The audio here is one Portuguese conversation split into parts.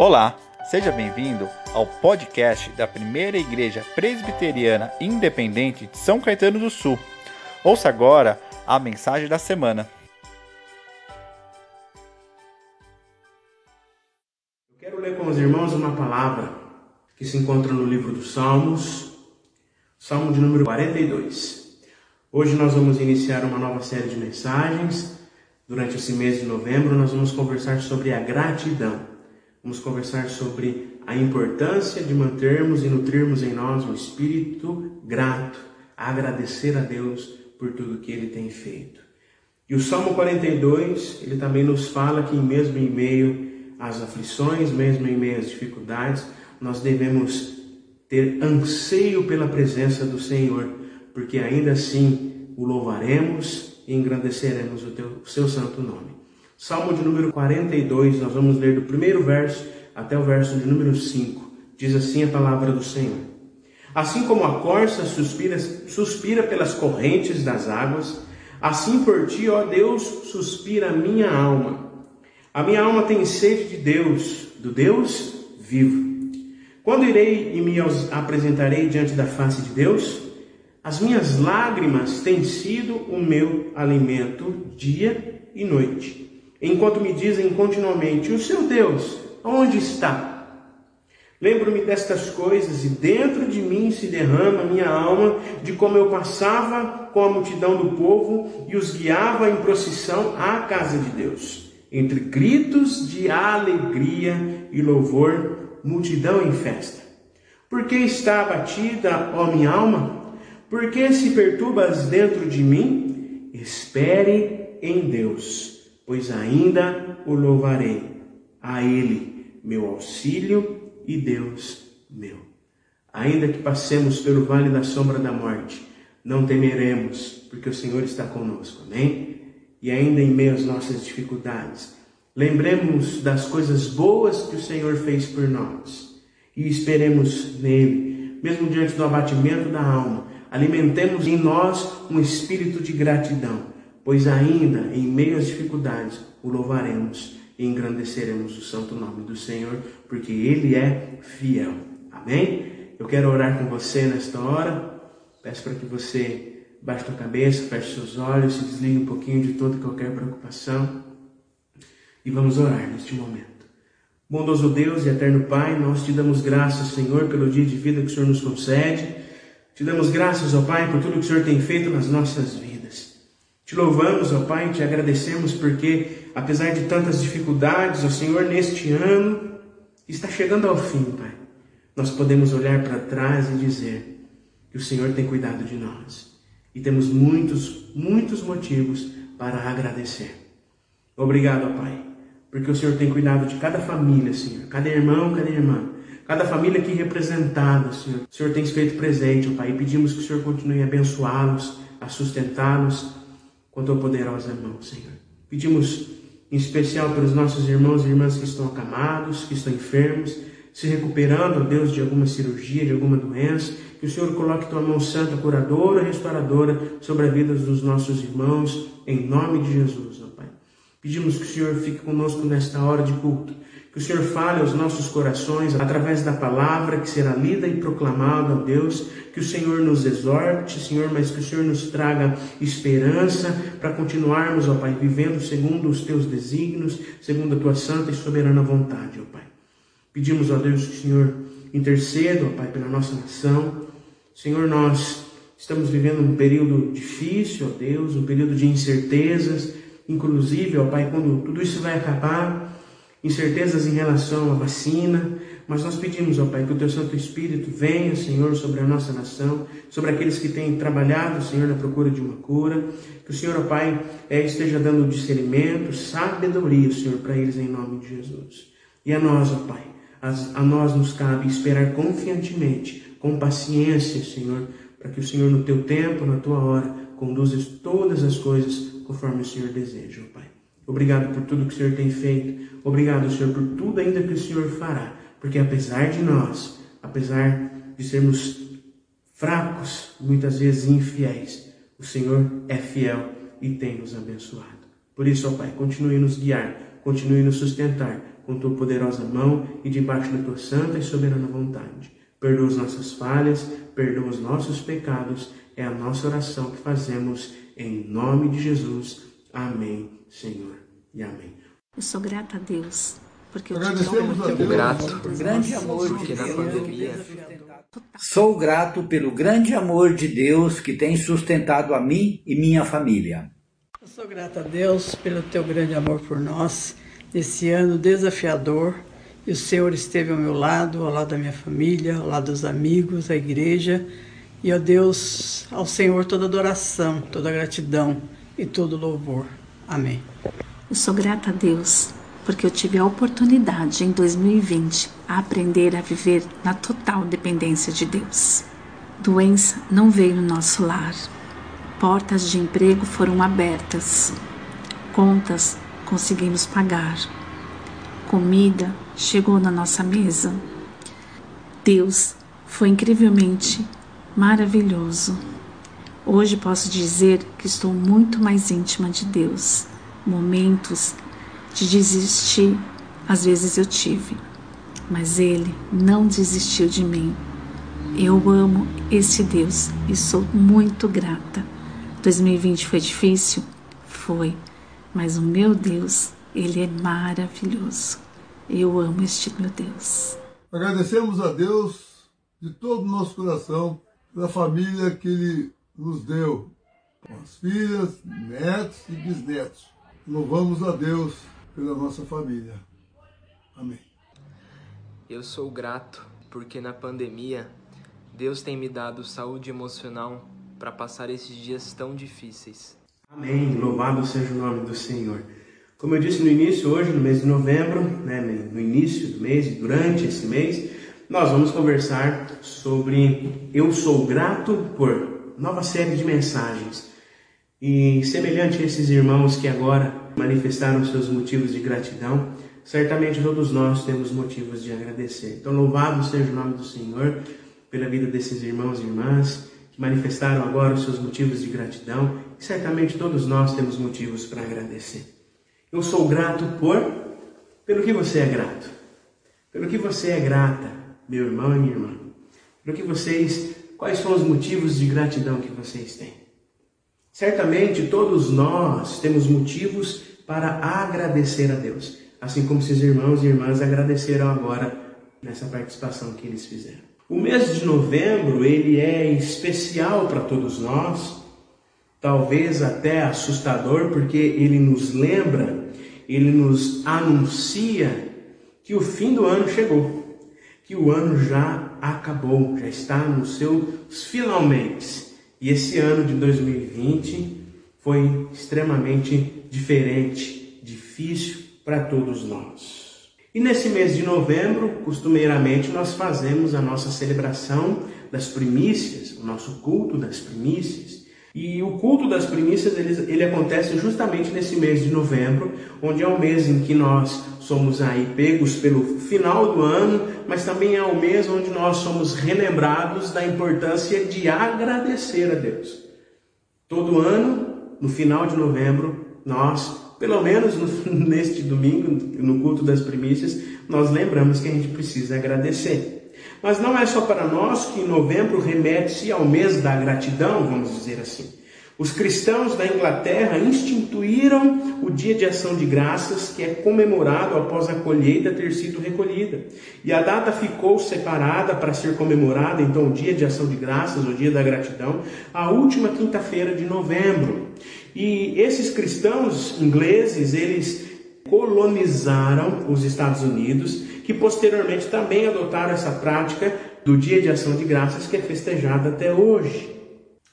Olá, seja bem-vindo ao podcast da Primeira Igreja Presbiteriana Independente de São Caetano do Sul. Ouça agora a mensagem da semana. Eu quero ler com os irmãos uma palavra que se encontra no livro dos Salmos, Salmo de número 42. Hoje nós vamos iniciar uma nova série de mensagens. Durante esse mês de novembro, nós vamos conversar sobre a gratidão. Vamos conversar sobre a importância de mantermos e nutrirmos em nós um espírito grato, a agradecer a Deus por tudo que ele tem feito. E o Salmo 42, ele também nos fala que mesmo em meio às aflições, mesmo em meio às dificuldades, nós devemos ter anseio pela presença do Senhor, porque ainda assim o louvaremos e engrandeceremos o, teu, o seu santo nome. Salmo de número 42, nós vamos ler do primeiro verso até o verso de número 5. Diz assim a palavra do Senhor. Assim como a corça suspira, suspira pelas correntes das águas, assim por ti, ó Deus, suspira a minha alma. A minha alma tem sede de Deus, do Deus vivo. Quando irei e me apresentarei diante da face de Deus? As minhas lágrimas têm sido o meu alimento dia e noite enquanto me dizem continuamente: O seu Deus, onde está? Lembro-me destas coisas e dentro de mim se derrama minha alma de como eu passava com a multidão do povo e os guiava em procissão à casa de Deus. Entre gritos de alegria e louvor, multidão em festa. Por que está abatida, ó minha alma? Por que se perturbas dentro de mim? Espere em Deus pois ainda o louvarei, a Ele, meu auxílio e Deus meu. Ainda que passemos pelo vale da sombra da morte, não temeremos, porque o Senhor está conosco, amém? E ainda em meio às nossas dificuldades, lembremos das coisas boas que o Senhor fez por nós e esperemos nele, mesmo diante do abatimento da alma, alimentemos em nós um espírito de gratidão pois ainda em meio às dificuldades o louvaremos e engrandeceremos o santo nome do Senhor, porque Ele é fiel. Amém? Eu quero orar com você nesta hora. Peço para que você baixe a cabeça, feche seus olhos, se desligue um pouquinho de toda e qualquer preocupação e vamos orar neste momento. Bondoso Deus e eterno Pai, nós te damos graças, Senhor, pelo dia de vida que o Senhor nos concede. Te damos graças, ó Pai, por tudo que o Senhor tem feito nas nossas vidas. Te louvamos, ó Pai, te agradecemos porque, apesar de tantas dificuldades, o Senhor, neste ano, está chegando ao fim, Pai. Nós podemos olhar para trás e dizer que o Senhor tem cuidado de nós. E temos muitos, muitos motivos para agradecer. Obrigado, Pai, porque o Senhor tem cuidado de cada família, Senhor, cada irmão, cada irmã, cada família aqui representada, Senhor. O Senhor tem feito presente, ó Pai, e pedimos que o Senhor continue a abençoá-los, a sustentá-los, com tua poderosa mão, Senhor. Pedimos em especial pelos nossos irmãos e irmãs que estão acamados, que estão enfermos, se recuperando, ó Deus, de alguma cirurgia, de alguma doença, que o Senhor coloque tua mão santa, curadora, restauradora sobre a vida dos nossos irmãos, em nome de Jesus, ó Pai. Pedimos que o Senhor fique conosco nesta hora de culto, que o Senhor fale aos nossos corações através da palavra que será lida e proclamada, ó Deus. Que o Senhor nos exorte, Senhor, mas que o Senhor nos traga esperança para continuarmos, ó Pai, vivendo segundo os teus desígnios, segundo a tua santa e soberana vontade, ó Pai. Pedimos, ó Deus, que o Senhor interceda, ó Pai, pela nossa nação. Senhor, nós estamos vivendo um período difícil, ó Deus, um período de incertezas, inclusive, ó Pai, quando tudo isso vai acabar incertezas em relação à vacina, mas nós pedimos, ó Pai, que o Teu Santo Espírito venha, Senhor, sobre a nossa nação, sobre aqueles que têm trabalhado, Senhor, na procura de uma cura, que o Senhor, ó Pai, é, esteja dando discernimento, sabedoria, Senhor, para eles em nome de Jesus. E a nós, ó Pai, a nós nos cabe esperar confiantemente, com paciência, Senhor, para que o Senhor, no Teu tempo, na Tua hora, conduza todas as coisas conforme o Senhor deseja. Obrigado por tudo que o Senhor tem feito. Obrigado, Senhor, por tudo ainda que o Senhor fará. Porque apesar de nós, apesar de sermos fracos, muitas vezes infiéis, o Senhor é fiel e tem nos abençoado. Por isso, ó Pai, continue nos guiar, continue nos sustentar, com tua poderosa mão e debaixo da tua santa e soberana vontade. Perdoa as nossas falhas, perdoa os nossos pecados. É a nossa oração que fazemos em nome de Jesus. Amém, Senhor. E amém. Eu sou grata a Deus, porque eu Agradecemos a Deus. grato grande amor de porque na pandemia Sou grato pelo grande amor de Deus que tem sustentado a mim e minha família. Eu sou grata a Deus pelo teu grande amor por nós, nesse ano desafiador. E o Senhor esteve ao meu lado, ao lado da minha família, ao lado dos amigos, da igreja. E, ó Deus, ao Senhor toda adoração, toda gratidão e todo louvor. Amém. Eu sou grata a Deus porque eu tive a oportunidade em 2020 a aprender a viver na total dependência de Deus. Doença não veio no nosso lar. Portas de emprego foram abertas. Contas conseguimos pagar. Comida chegou na nossa mesa. Deus foi incrivelmente maravilhoso. Hoje posso dizer que estou muito mais íntima de Deus. Momentos de desistir, às vezes eu tive, mas Ele não desistiu de mim. Eu amo esse Deus e sou muito grata. 2020 foi difícil? Foi, mas o meu Deus, Ele é maravilhoso. Eu amo este meu Deus. Agradecemos a Deus de todo o nosso coração pela família que Ele nos deu, com as filhas, netos e bisnetos. Louvamos a Deus pela nossa família. Amém. eu sou grato porque na pandemia Deus tem me dado saúde emocional para passar esses dias tão difíceis. Amém. Louvado seja o nome do Senhor. Como eu disse no início, hoje, no mês de novembro, né, no início do mês e durante esse mês, nós vamos conversar sobre Eu Sou Grato por nova série de mensagens. E semelhante a esses irmãos que agora manifestaram seus motivos de gratidão, certamente todos nós temos motivos de agradecer. Então, louvado seja o nome do Senhor pela vida desses irmãos e irmãs que manifestaram agora os seus motivos de gratidão, e certamente todos nós temos motivos para agradecer. Eu sou grato por pelo que você é grato. Pelo que você é grata, meu irmão e minha irmã. Pelo que vocês, quais são os motivos de gratidão que vocês têm? Certamente todos nós temos motivos para agradecer a Deus, assim como esses irmãos e irmãs agradeceram agora nessa participação que eles fizeram. O mês de novembro, ele é especial para todos nós, talvez até assustador, porque ele nos lembra, ele nos anuncia que o fim do ano chegou, que o ano já acabou, já está nos seus finalmente. E esse ano de 2020 foi extremamente diferente, difícil para todos nós. E nesse mês de novembro, costumeiramente, nós fazemos a nossa celebração das primícias, o nosso culto das primícias. E o culto das primícias ele, ele acontece justamente nesse mês de novembro, onde é o mês em que nós somos aí pegos pelo final do ano, mas também é o mês onde nós somos relembrados da importância de agradecer a Deus. Todo ano, no final de novembro, nós, pelo menos no, neste domingo, no culto das primícias, nós lembramos que a gente precisa agradecer. Mas não é só para nós que novembro remete-se ao mês da gratidão, vamos dizer assim. Os cristãos da Inglaterra instituíram o Dia de Ação de Graças, que é comemorado após a colheita ter sido recolhida. E a data ficou separada para ser comemorada, então, o Dia de Ação de Graças, o Dia da Gratidão, a última quinta-feira de novembro. E esses cristãos ingleses, eles colonizaram os Estados Unidos, que posteriormente também adotaram essa prática do Dia de Ação de Graças, que é festejado até hoje.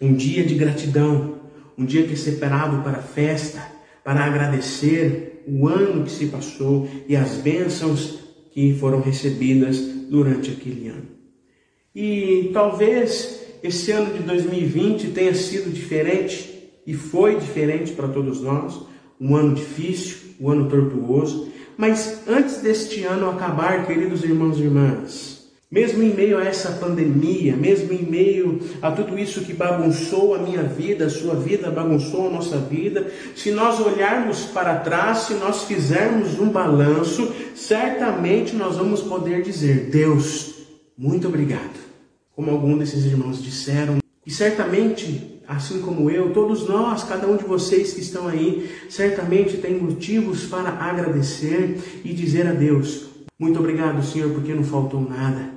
Um dia de gratidão, um dia que é separado para festa, para agradecer o ano que se passou e as bênçãos que foram recebidas durante aquele ano. E talvez esse ano de 2020 tenha sido diferente e foi diferente para todos nós, um ano difícil, um ano tortuoso, mas antes deste ano acabar, queridos irmãos e irmãs, Mesmo em meio a essa pandemia, mesmo em meio a tudo isso que bagunçou a minha vida, a sua vida, bagunçou a nossa vida, se nós olharmos para trás, se nós fizermos um balanço, certamente nós vamos poder dizer: Deus, muito obrigado. Como algum desses irmãos disseram, e certamente, assim como eu, todos nós, cada um de vocês que estão aí, certamente tem motivos para agradecer e dizer a Deus: muito obrigado, Senhor, porque não faltou nada.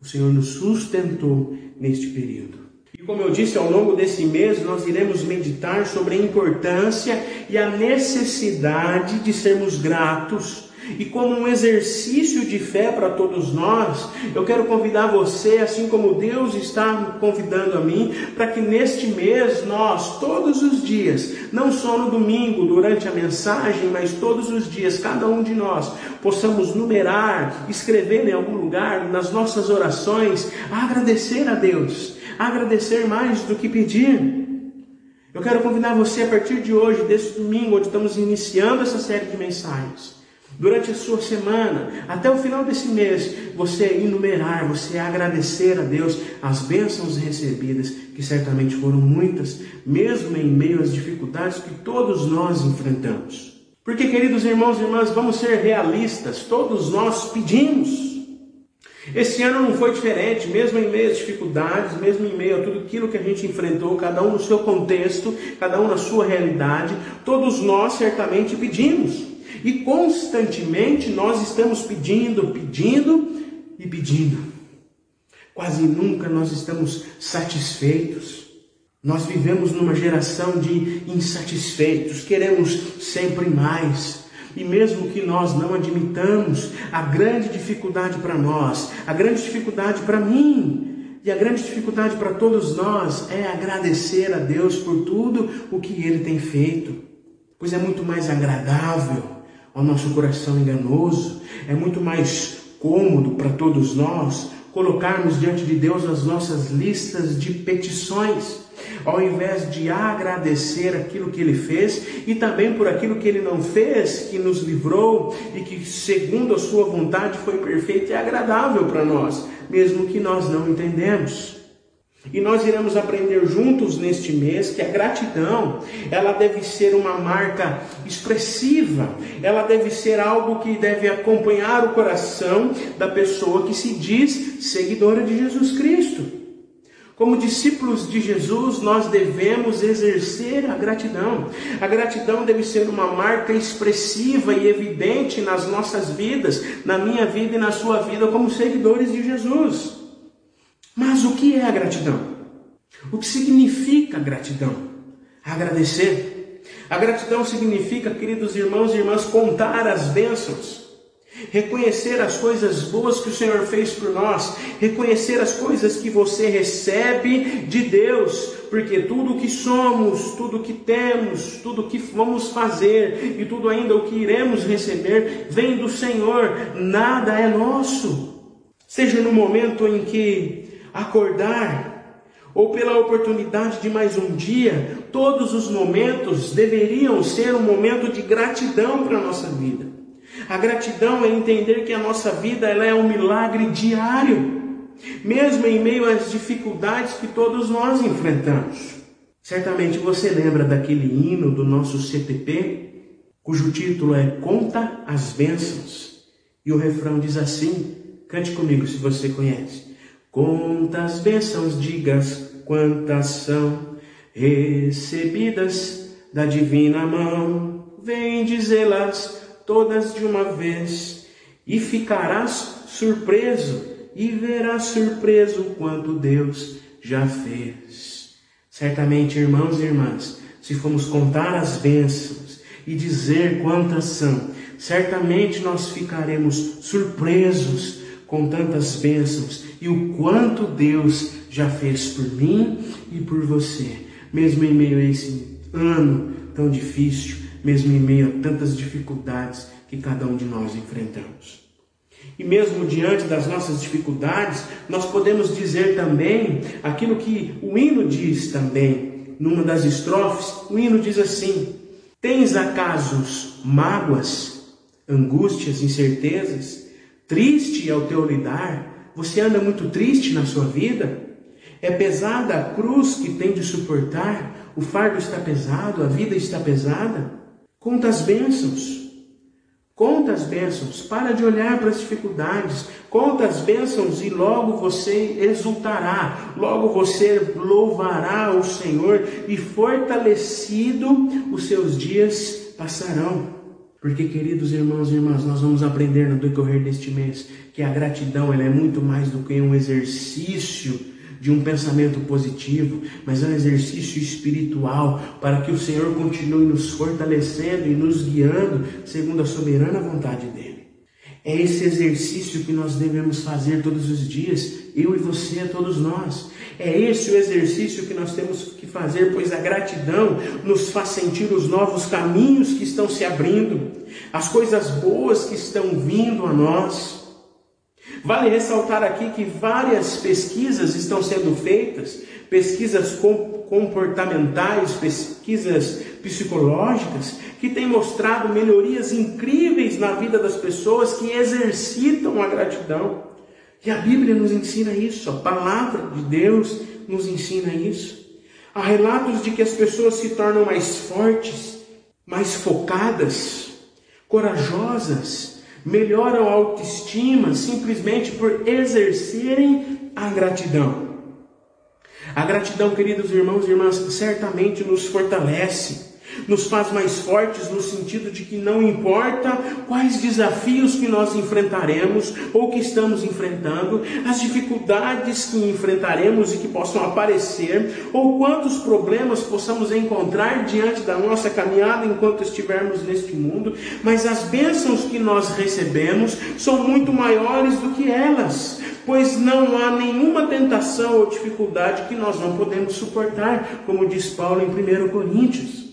O Senhor nos sustentou neste período. E como eu disse, ao longo desse mês nós iremos meditar sobre a importância e a necessidade de sermos gratos. E como um exercício de fé para todos nós, eu quero convidar você, assim como Deus está convidando a mim, para que neste mês nós, todos os dias, não só no domingo, durante a mensagem, mas todos os dias, cada um de nós, possamos numerar, escrever em algum lugar, nas nossas orações, agradecer a Deus, agradecer mais do que pedir. Eu quero convidar você a partir de hoje, desse domingo, onde estamos iniciando essa série de mensagens, durante a sua semana, até o final desse mês, você enumerar, você agradecer a Deus as bênçãos recebidas, que certamente foram muitas, mesmo em meio às dificuldades que todos nós enfrentamos. Porque, queridos irmãos e irmãs, vamos ser realistas, todos nós pedimos. Esse ano não foi diferente, mesmo em meio às dificuldades, mesmo em meio a tudo aquilo que a gente enfrentou, cada um no seu contexto, cada um na sua realidade, todos nós certamente pedimos. E constantemente nós estamos pedindo, pedindo e pedindo. Quase nunca nós estamos satisfeitos. Nós vivemos numa geração de insatisfeitos, queremos sempre mais. E mesmo que nós não admitamos, a grande dificuldade para nós, a grande dificuldade para mim, e a grande dificuldade para todos nós é agradecer a Deus por tudo o que Ele tem feito, pois é muito mais agradável ao nosso coração enganoso, é muito mais cômodo para todos nós colocarmos diante de Deus as nossas listas de petições ao invés de agradecer aquilo que ele fez e também por aquilo que ele não fez, que nos livrou e que, segundo a sua vontade, foi perfeito e agradável para nós, mesmo que nós não entendemos. E nós iremos aprender juntos neste mês que a gratidão, ela deve ser uma marca expressiva, ela deve ser algo que deve acompanhar o coração da pessoa que se diz seguidora de Jesus Cristo. Como discípulos de Jesus, nós devemos exercer a gratidão. A gratidão deve ser uma marca expressiva e evidente nas nossas vidas, na minha vida e na sua vida, como seguidores de Jesus. Mas o que é a gratidão? O que significa gratidão? Agradecer. A gratidão significa, queridos irmãos e irmãs, contar as bênçãos reconhecer as coisas boas que o Senhor fez por nós, reconhecer as coisas que você recebe de Deus, porque tudo o que somos, tudo o que temos, tudo o que vamos fazer e tudo ainda o que iremos receber vem do Senhor, nada é nosso. Seja no momento em que acordar, ou pela oportunidade de mais um dia, todos os momentos deveriam ser um momento de gratidão para a nossa vida. A gratidão é entender que a nossa vida ela é um milagre diário, mesmo em meio às dificuldades que todos nós enfrentamos. Certamente você lembra daquele hino do nosso CTP, cujo título é Conta as Bênçãos. E o refrão diz assim: cante comigo se você conhece. Conta as bênçãos, digas quantas são recebidas da divina mão, vem dizê-las todas de uma vez, e ficarás surpreso, e verás surpreso quanto Deus já fez. Certamente, irmãos e irmãs, se formos contar as bênçãos e dizer quantas são, certamente nós ficaremos surpresos com tantas bênçãos e o quanto Deus já fez por mim e por você, mesmo em meio a esse ano tão difícil, mesmo em meio a tantas dificuldades que cada um de nós enfrentamos. E mesmo diante das nossas dificuldades, nós podemos dizer também aquilo que o hino diz também, numa das estrofes, o hino diz assim: Tens acasos mágoas, angústias, incertezas, triste ao teu lidar, Você anda muito triste na sua vida? É pesada a cruz que tem de suportar? O fardo está pesado, a vida está pesada? Conta as bênçãos. Conta as bênçãos, para de olhar para as dificuldades, conta as bênçãos e logo você exultará, logo você louvará o Senhor e fortalecido os seus dias passarão. Porque, queridos irmãos e irmãs, nós vamos aprender no decorrer deste mês que a gratidão ela é muito mais do que um exercício de um pensamento positivo, mas é um exercício espiritual para que o Senhor continue nos fortalecendo e nos guiando segundo a soberana vontade dele. É esse exercício que nós devemos fazer todos os dias, eu e você, todos nós. É esse o exercício que nós temos que fazer, pois a gratidão nos faz sentir os novos caminhos que estão se abrindo, as coisas boas que estão vindo a nós. Vale ressaltar aqui que várias pesquisas estão sendo feitas, pesquisas comportamentais, pesquisas psicológicas, que têm mostrado melhorias incríveis na vida das pessoas que exercitam a gratidão. E a Bíblia nos ensina isso, a palavra de Deus nos ensina isso. Há relatos de que as pessoas se tornam mais fortes, mais focadas, corajosas, melhoram a autoestima simplesmente por exercerem a gratidão. A gratidão, queridos irmãos e irmãs, certamente nos fortalece nos faz mais fortes no sentido de que não importa quais desafios que nós enfrentaremos ou que estamos enfrentando, as dificuldades que enfrentaremos e que possam aparecer, ou quantos problemas possamos encontrar diante da nossa caminhada enquanto estivermos neste mundo, mas as bênçãos que nós recebemos são muito maiores do que elas pois não há nenhuma tentação ou dificuldade que nós não podemos suportar, como diz Paulo em 1 Coríntios.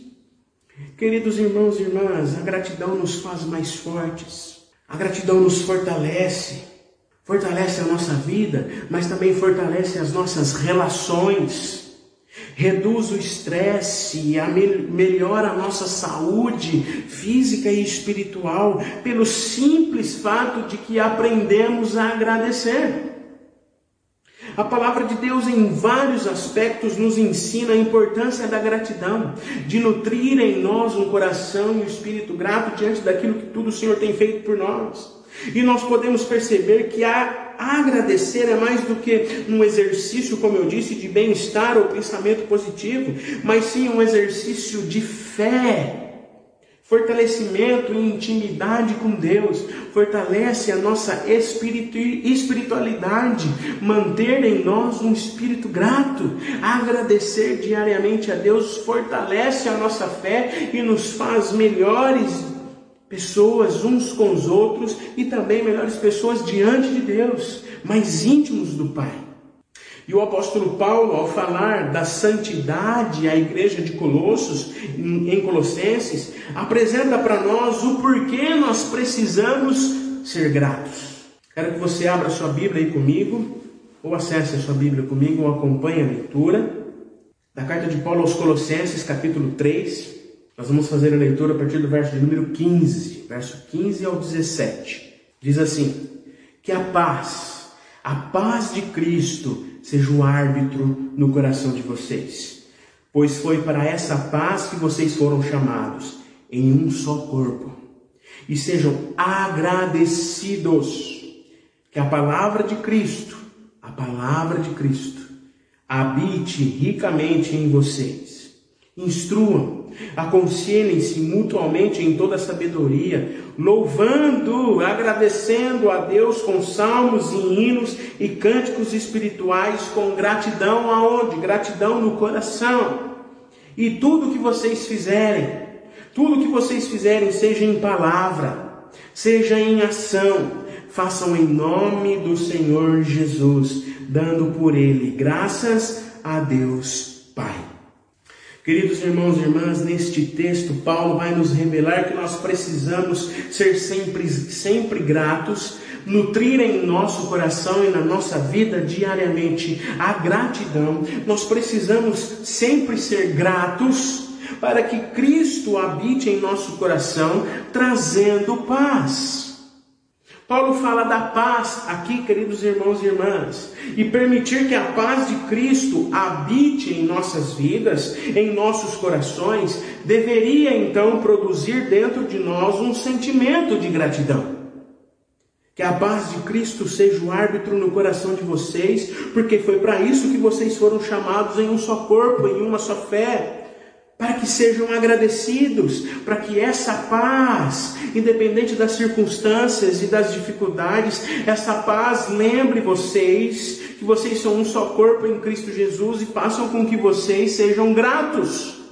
Queridos irmãos e irmãs, a gratidão nos faz mais fortes, a gratidão nos fortalece, fortalece a nossa vida, mas também fortalece as nossas relações, reduz o estresse, melhora a nossa saúde física e espiritual, pelo simples fato de que aprendemos a agradecer. A palavra de Deus, em vários aspectos, nos ensina a importância da gratidão, de nutrir em nós um coração e um espírito grato diante daquilo que tudo o Senhor tem feito por nós. E nós podemos perceber que a agradecer é mais do que um exercício, como eu disse, de bem-estar ou pensamento positivo, mas sim um exercício de fé Fortalecimento e intimidade com Deus. Fortalece a nossa espiritualidade, manter em nós um espírito grato, agradecer diariamente a Deus fortalece a nossa fé e nos faz melhores pessoas uns com os outros e também melhores pessoas diante de Deus, mais íntimos do Pai. E o apóstolo Paulo, ao falar da santidade à igreja de Colossos, em Colossenses, apresenta para nós o porquê nós precisamos ser gratos. Quero que você abra sua Bíblia aí comigo, ou acesse a sua Bíblia comigo, ou acompanhe a leitura da carta de Paulo aos Colossenses, capítulo 3. Nós vamos fazer a leitura a partir do verso de número 15, verso 15 ao 17. Diz assim: Que a paz, a paz de Cristo, seja o árbitro no coração de vocês. Pois foi para essa paz que vocês foram chamados, em um só corpo. E sejam agradecidos que a palavra de Cristo, a palavra de Cristo, habite ricamente em vocês. Instruam Aconselhem-se mutuamente em toda sabedoria, louvando, agradecendo a Deus com salmos e hinos e cânticos espirituais, com gratidão aonde? Gratidão no coração. E tudo que vocês fizerem, tudo que vocês fizerem, seja em palavra, seja em ação, façam em nome do Senhor Jesus, dando por ele graças a Deus Pai. Queridos irmãos e irmãs, neste texto, Paulo vai nos revelar que nós precisamos ser sempre, sempre gratos, nutrir em nosso coração e na nossa vida diariamente a gratidão. Nós precisamos sempre ser gratos para que Cristo habite em nosso coração, trazendo paz. Paulo fala da paz aqui, queridos irmãos e irmãs, e permitir que a paz de Cristo habite em nossas vidas, em nossos corações, deveria então produzir dentro de nós um sentimento de gratidão. Que a paz de Cristo seja o árbitro no coração de vocês, porque foi para isso que vocês foram chamados em um só corpo, em uma só fé para que sejam agradecidos, para que essa paz, independente das circunstâncias e das dificuldades, essa paz lembre vocês que vocês são um só corpo em Cristo Jesus e façam com que vocês sejam gratos.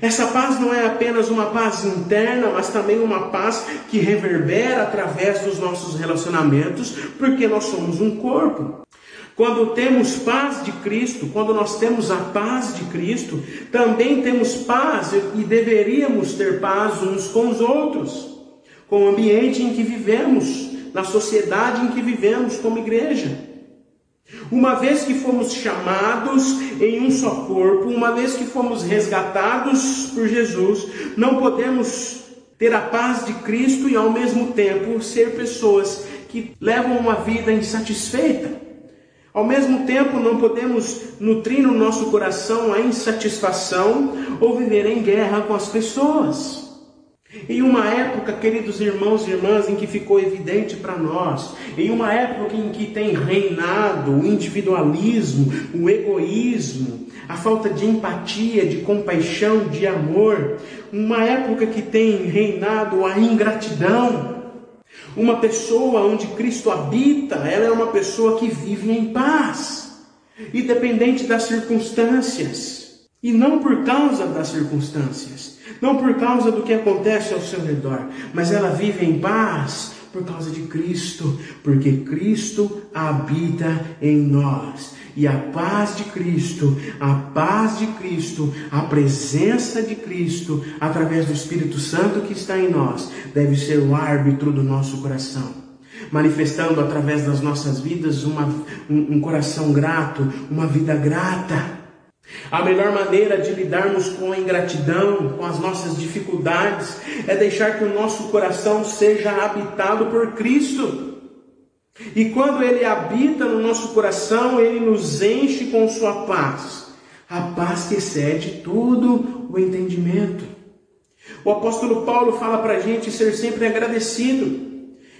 Essa paz não é apenas uma paz interna, mas também uma paz que reverbera através dos nossos relacionamentos, porque nós somos um corpo. Quando temos paz de Cristo, quando nós temos a paz de Cristo, também temos paz e deveríamos ter paz uns com os outros, com o ambiente em que vivemos, na sociedade em que vivemos como igreja. Uma vez que fomos chamados em um só corpo, uma vez que fomos resgatados por Jesus, não podemos ter a paz de Cristo e ao mesmo tempo ser pessoas que levam uma vida insatisfeita. Ao mesmo tempo, não podemos nutrir no nosso coração a insatisfação ou viver em guerra com as pessoas. Em uma época, queridos irmãos e irmãs, em que ficou evidente para nós, em uma época em que tem reinado o individualismo, o egoísmo, a falta de empatia, de compaixão, de amor, uma época que tem reinado a ingratidão, uma pessoa onde Cristo habita, ela é uma pessoa que vive em paz, independente das circunstâncias, e não por causa das circunstâncias, não por causa do que acontece ao seu redor, mas ela vive em paz por causa de Cristo, porque Cristo habita em nós. E a paz de Cristo, a paz de Cristo, a presença de Cristo, através do Espírito Santo que está em nós, deve ser o árbitro do nosso coração. Manifestando através das nossas vidas uma, um, um coração grato, uma vida grata. A melhor maneira de lidarmos com a ingratidão, com as nossas dificuldades, é deixar que o nosso coração seja habitado por Cristo. E quando Ele habita no nosso coração, Ele nos enche com Sua paz. A paz que excede tudo o entendimento. O apóstolo Paulo fala para a gente ser sempre agradecido.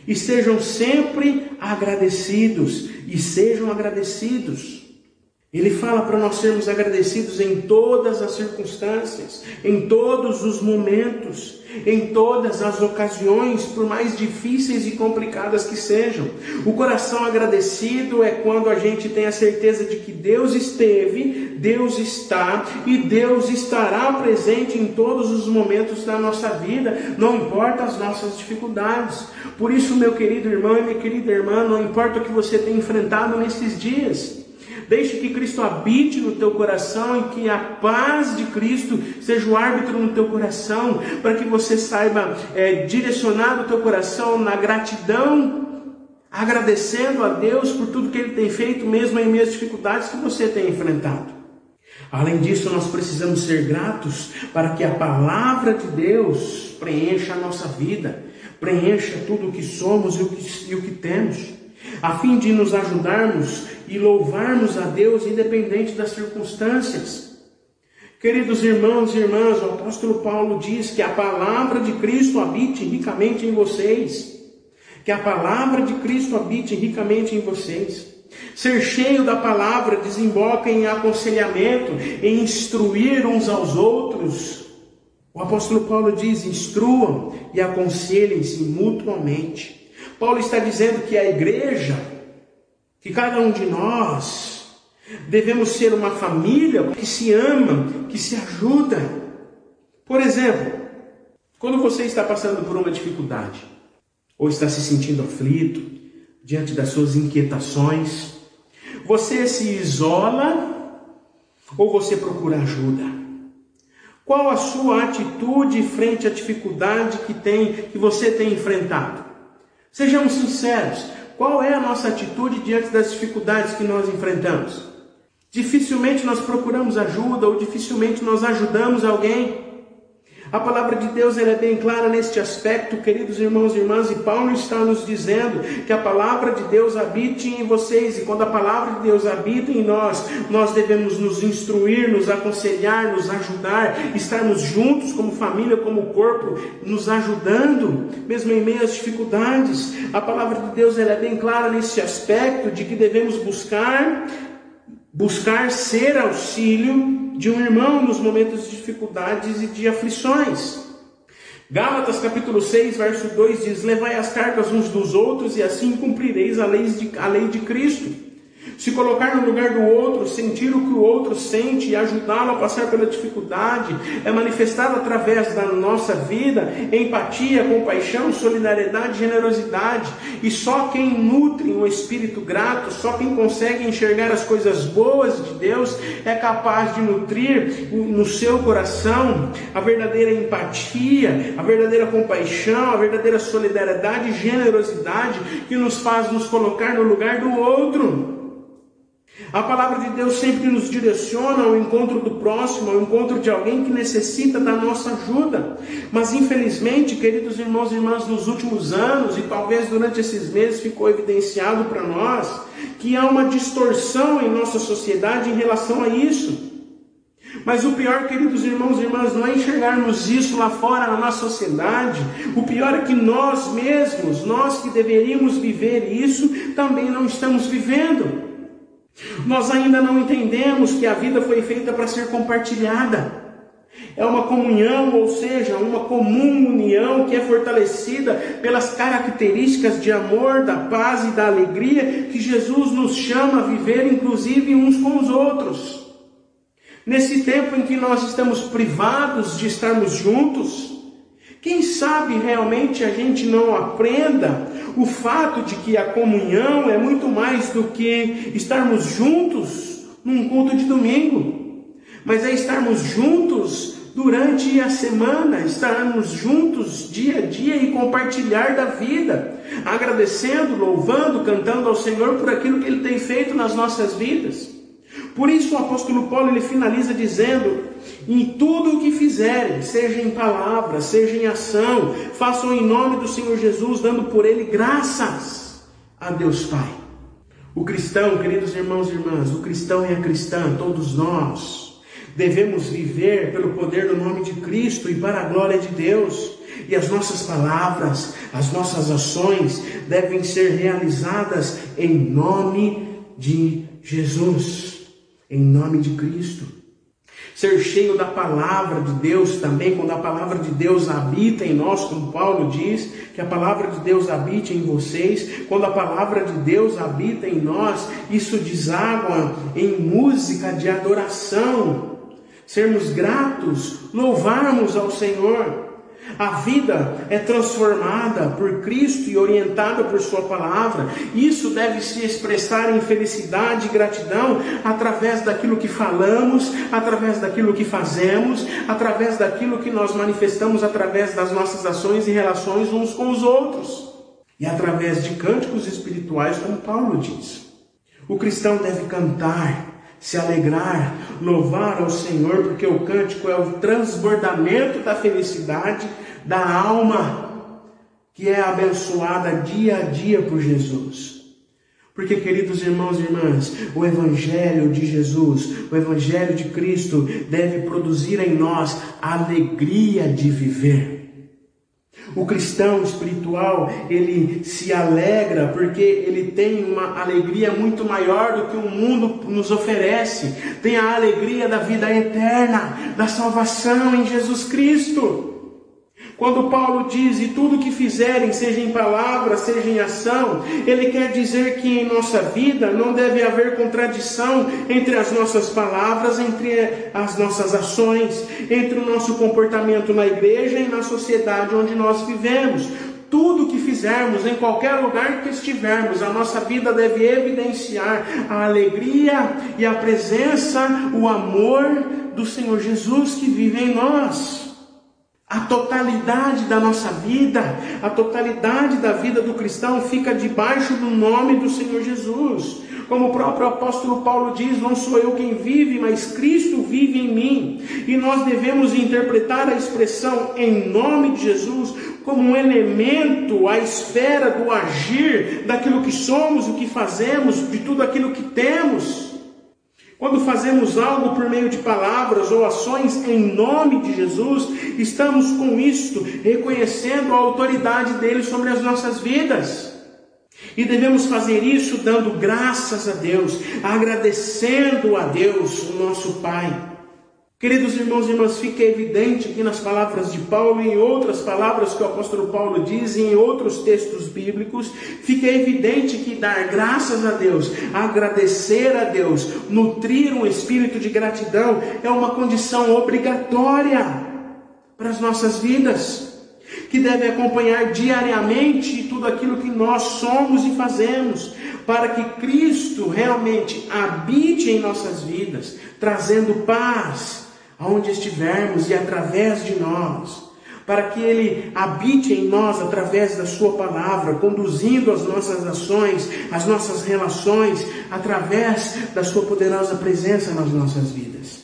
E sejam sempre agradecidos. E sejam agradecidos. Ele fala para nós sermos agradecidos em todas as circunstâncias, em todos os momentos, em todas as ocasiões, por mais difíceis e complicadas que sejam. O coração agradecido é quando a gente tem a certeza de que Deus esteve, Deus está e Deus estará presente em todos os momentos da nossa vida, não importa as nossas dificuldades. Por isso, meu querido irmão e minha querida irmã, não importa o que você tem enfrentado nesses dias. Deixe que Cristo habite no teu coração e que a paz de Cristo seja o árbitro no teu coração, para que você saiba é, direcionar o teu coração na gratidão, agradecendo a Deus por tudo que Ele tem feito, mesmo em meio às dificuldades que você tem enfrentado. Além disso, nós precisamos ser gratos para que a palavra de Deus preencha a nossa vida, preencha tudo o que somos e o que, e o que temos a fim de nos ajudarmos e louvarmos a Deus independente das circunstâncias. Queridos irmãos e irmãs, o apóstolo Paulo diz que a palavra de Cristo habite ricamente em vocês. Que a palavra de Cristo habite ricamente em vocês. Ser cheio da palavra desemboca em aconselhamento, em instruir uns aos outros. O apóstolo Paulo diz: instruam e aconselhem-se mutuamente. Paulo está dizendo que a igreja, que cada um de nós, devemos ser uma família que se ama, que se ajuda. Por exemplo, quando você está passando por uma dificuldade, ou está se sentindo aflito, diante das suas inquietações, você se isola ou você procura ajuda? Qual a sua atitude frente à dificuldade que tem que você tem enfrentado? Sejamos sinceros, qual é a nossa atitude diante das dificuldades que nós enfrentamos? Dificilmente nós procuramos ajuda ou dificilmente nós ajudamos alguém. A palavra de Deus é bem clara neste aspecto, queridos irmãos e irmãs, e Paulo está nos dizendo que a palavra de Deus habite em vocês, e quando a palavra de Deus habita em nós, nós devemos nos instruir, nos aconselhar, nos ajudar, estarmos juntos como família, como corpo, nos ajudando, mesmo em meio às dificuldades. A palavra de Deus é bem clara nesse aspecto de que devemos buscar buscar ser auxílio de um irmão nos momentos de dificuldades e de aflições. Gálatas capítulo 6, verso 2 diz: Levai as cargas uns dos outros e assim cumprireis a lei de, a lei de Cristo. Se colocar no lugar do outro, sentir o que o outro sente e ajudá-lo a passar pela dificuldade, é manifestado através da nossa vida empatia, compaixão, solidariedade, generosidade. E só quem nutre um espírito grato, só quem consegue enxergar as coisas boas de Deus, é capaz de nutrir no seu coração a verdadeira empatia, a verdadeira compaixão, a verdadeira solidariedade e generosidade que nos faz nos colocar no lugar do outro. A palavra de Deus sempre nos direciona ao encontro do próximo, ao encontro de alguém que necessita da nossa ajuda. Mas infelizmente, queridos irmãos e irmãs, nos últimos anos e talvez durante esses meses ficou evidenciado para nós que há uma distorção em nossa sociedade em relação a isso. Mas o pior, queridos irmãos e irmãs, não é enxergarmos isso lá fora na nossa sociedade. O pior é que nós mesmos, nós que deveríamos viver isso, também não estamos vivendo. Nós ainda não entendemos que a vida foi feita para ser compartilhada. É uma comunhão, ou seja, uma comum união que é fortalecida pelas características de amor, da paz e da alegria que Jesus nos chama a viver, inclusive uns com os outros. Nesse tempo em que nós estamos privados de estarmos juntos, quem sabe realmente a gente não aprenda o fato de que a comunhão é muito mais do que estarmos juntos num culto de domingo, mas é estarmos juntos durante a semana, estarmos juntos dia a dia e compartilhar da vida, agradecendo, louvando, cantando ao Senhor por aquilo que Ele tem feito nas nossas vidas. Por isso o apóstolo Paulo ele finaliza dizendo: em tudo o que fizerem, seja em palavra, seja em ação, façam em nome do Senhor Jesus, dando por ele graças a Deus Pai. O cristão, queridos irmãos e irmãs, o cristão e a cristã, todos nós, devemos viver pelo poder do nome de Cristo e para a glória de Deus. E as nossas palavras, as nossas ações devem ser realizadas em nome de Jesus em nome de Cristo. Ser cheio da palavra de Deus também, quando a palavra de Deus habita em nós, como Paulo diz, que a palavra de Deus habite em vocês, quando a palavra de Deus habita em nós, isso deságua em música de adoração, sermos gratos, louvarmos ao Senhor. A vida é transformada por Cristo e orientada por Sua palavra. Isso deve se expressar em felicidade e gratidão através daquilo que falamos, através daquilo que fazemos, através daquilo que nós manifestamos através das nossas ações e relações uns com os outros. E através de cânticos espirituais, como Paulo diz. O cristão deve cantar, se alegrar, louvar ao Senhor, porque o cântico é o transbordamento da felicidade da alma que é abençoada dia a dia por Jesus. Porque, queridos irmãos e irmãs, o Evangelho de Jesus, o Evangelho de Cristo, deve produzir em nós alegria de viver. O cristão espiritual, ele se alegra porque ele tem uma alegria muito maior do que o mundo nos oferece. Tem a alegria da vida eterna, da salvação em Jesus Cristo. Quando Paulo diz, e tudo que fizerem, seja em palavra, seja em ação, ele quer dizer que em nossa vida não deve haver contradição entre as nossas palavras, entre as nossas ações, entre o nosso comportamento na igreja e na sociedade onde nós vivemos. Tudo que fizermos, em qualquer lugar que estivermos, a nossa vida deve evidenciar a alegria e a presença, o amor do Senhor Jesus que vive em nós. A totalidade da nossa vida, a totalidade da vida do cristão fica debaixo do nome do Senhor Jesus. Como o próprio apóstolo Paulo diz: Não sou eu quem vive, mas Cristo vive em mim. E nós devemos interpretar a expressão em nome de Jesus como um elemento à esfera do agir daquilo que somos, o que fazemos, de tudo aquilo que temos. Quando fazemos algo por meio de palavras ou ações em nome de Jesus, estamos com isto reconhecendo a autoridade dele sobre as nossas vidas. E devemos fazer isso dando graças a Deus, agradecendo a Deus, o nosso Pai. Queridos irmãos e irmãs, fica evidente aqui nas palavras de Paulo e em outras palavras que o apóstolo Paulo diz em outros textos bíblicos, fica evidente que dar graças a Deus, agradecer a Deus, nutrir um espírito de gratidão é uma condição obrigatória para as nossas vidas, que deve acompanhar diariamente tudo aquilo que nós somos e fazemos, para que Cristo realmente habite em nossas vidas, trazendo paz aonde estivermos e através de nós, para que Ele habite em nós através da Sua palavra, conduzindo as nossas ações, as nossas relações, através da Sua poderosa presença nas nossas vidas.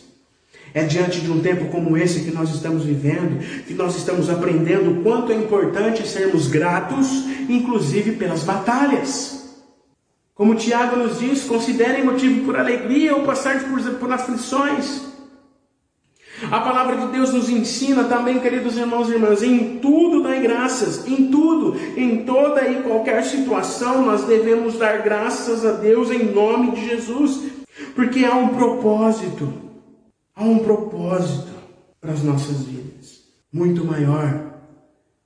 É diante de um tempo como esse que nós estamos vivendo, que nós estamos aprendendo o quanto é importante sermos gratos, inclusive pelas batalhas. Como Tiago nos diz, considerem motivo por alegria ou passar por, por aflições. A palavra de Deus nos ensina também, queridos irmãos e irmãs, em tudo dai graças, em tudo, em toda e qualquer situação, nós devemos dar graças a Deus em nome de Jesus, porque há um propósito, há um propósito para as nossas vidas, muito maior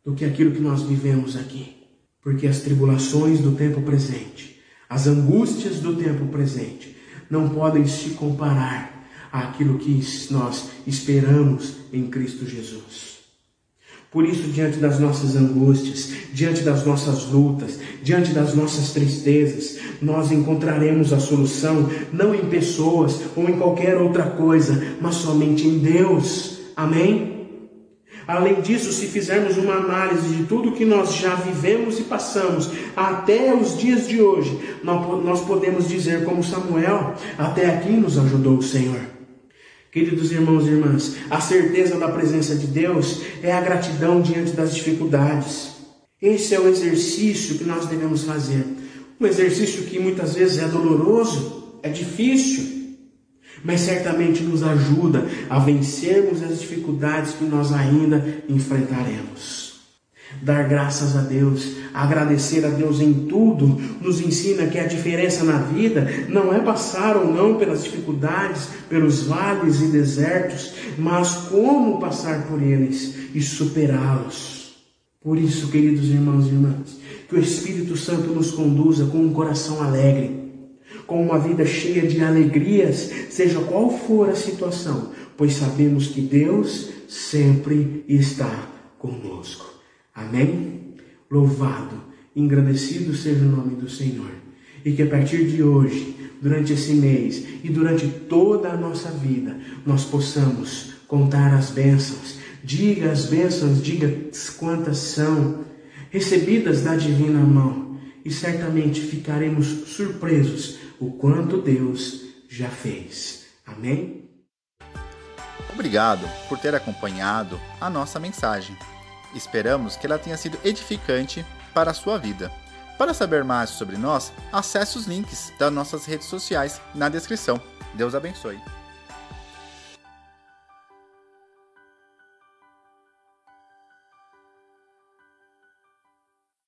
do que aquilo que nós vivemos aqui, porque as tribulações do tempo presente, as angústias do tempo presente, não podem se comparar àquilo que nós esperamos em Cristo Jesus. Por isso, diante das nossas angústias, diante das nossas lutas, diante das nossas tristezas, nós encontraremos a solução não em pessoas ou em qualquer outra coisa, mas somente em Deus. Amém? Além disso, se fizermos uma análise de tudo que nós já vivemos e passamos até os dias de hoje, nós podemos dizer, como Samuel, até aqui nos ajudou o Senhor. Queridos irmãos e irmãs, a certeza da presença de Deus é a gratidão diante das dificuldades. Esse é o exercício que nós devemos fazer. Um exercício que muitas vezes é doloroso, é difícil, mas certamente nos ajuda a vencermos as dificuldades que nós ainda enfrentaremos. Dar graças a Deus, agradecer a Deus em tudo, nos ensina que a diferença na vida não é passar ou não pelas dificuldades, pelos vales e desertos, mas como passar por eles e superá-los. Por isso, queridos irmãos e irmãs, que o Espírito Santo nos conduza com um coração alegre, com uma vida cheia de alegrias, seja qual for a situação, pois sabemos que Deus sempre está conosco. Amém? Louvado, engrandecido seja o nome do Senhor. E que a partir de hoje, durante esse mês e durante toda a nossa vida, nós possamos contar as bênçãos. Diga as bênçãos, diga quantas são recebidas da divina mão. E certamente ficaremos surpresos o quanto Deus já fez. Amém? Obrigado por ter acompanhado a nossa mensagem. Esperamos que ela tenha sido edificante para a sua vida. Para saber mais sobre nós, acesse os links das nossas redes sociais na descrição. Deus abençoe.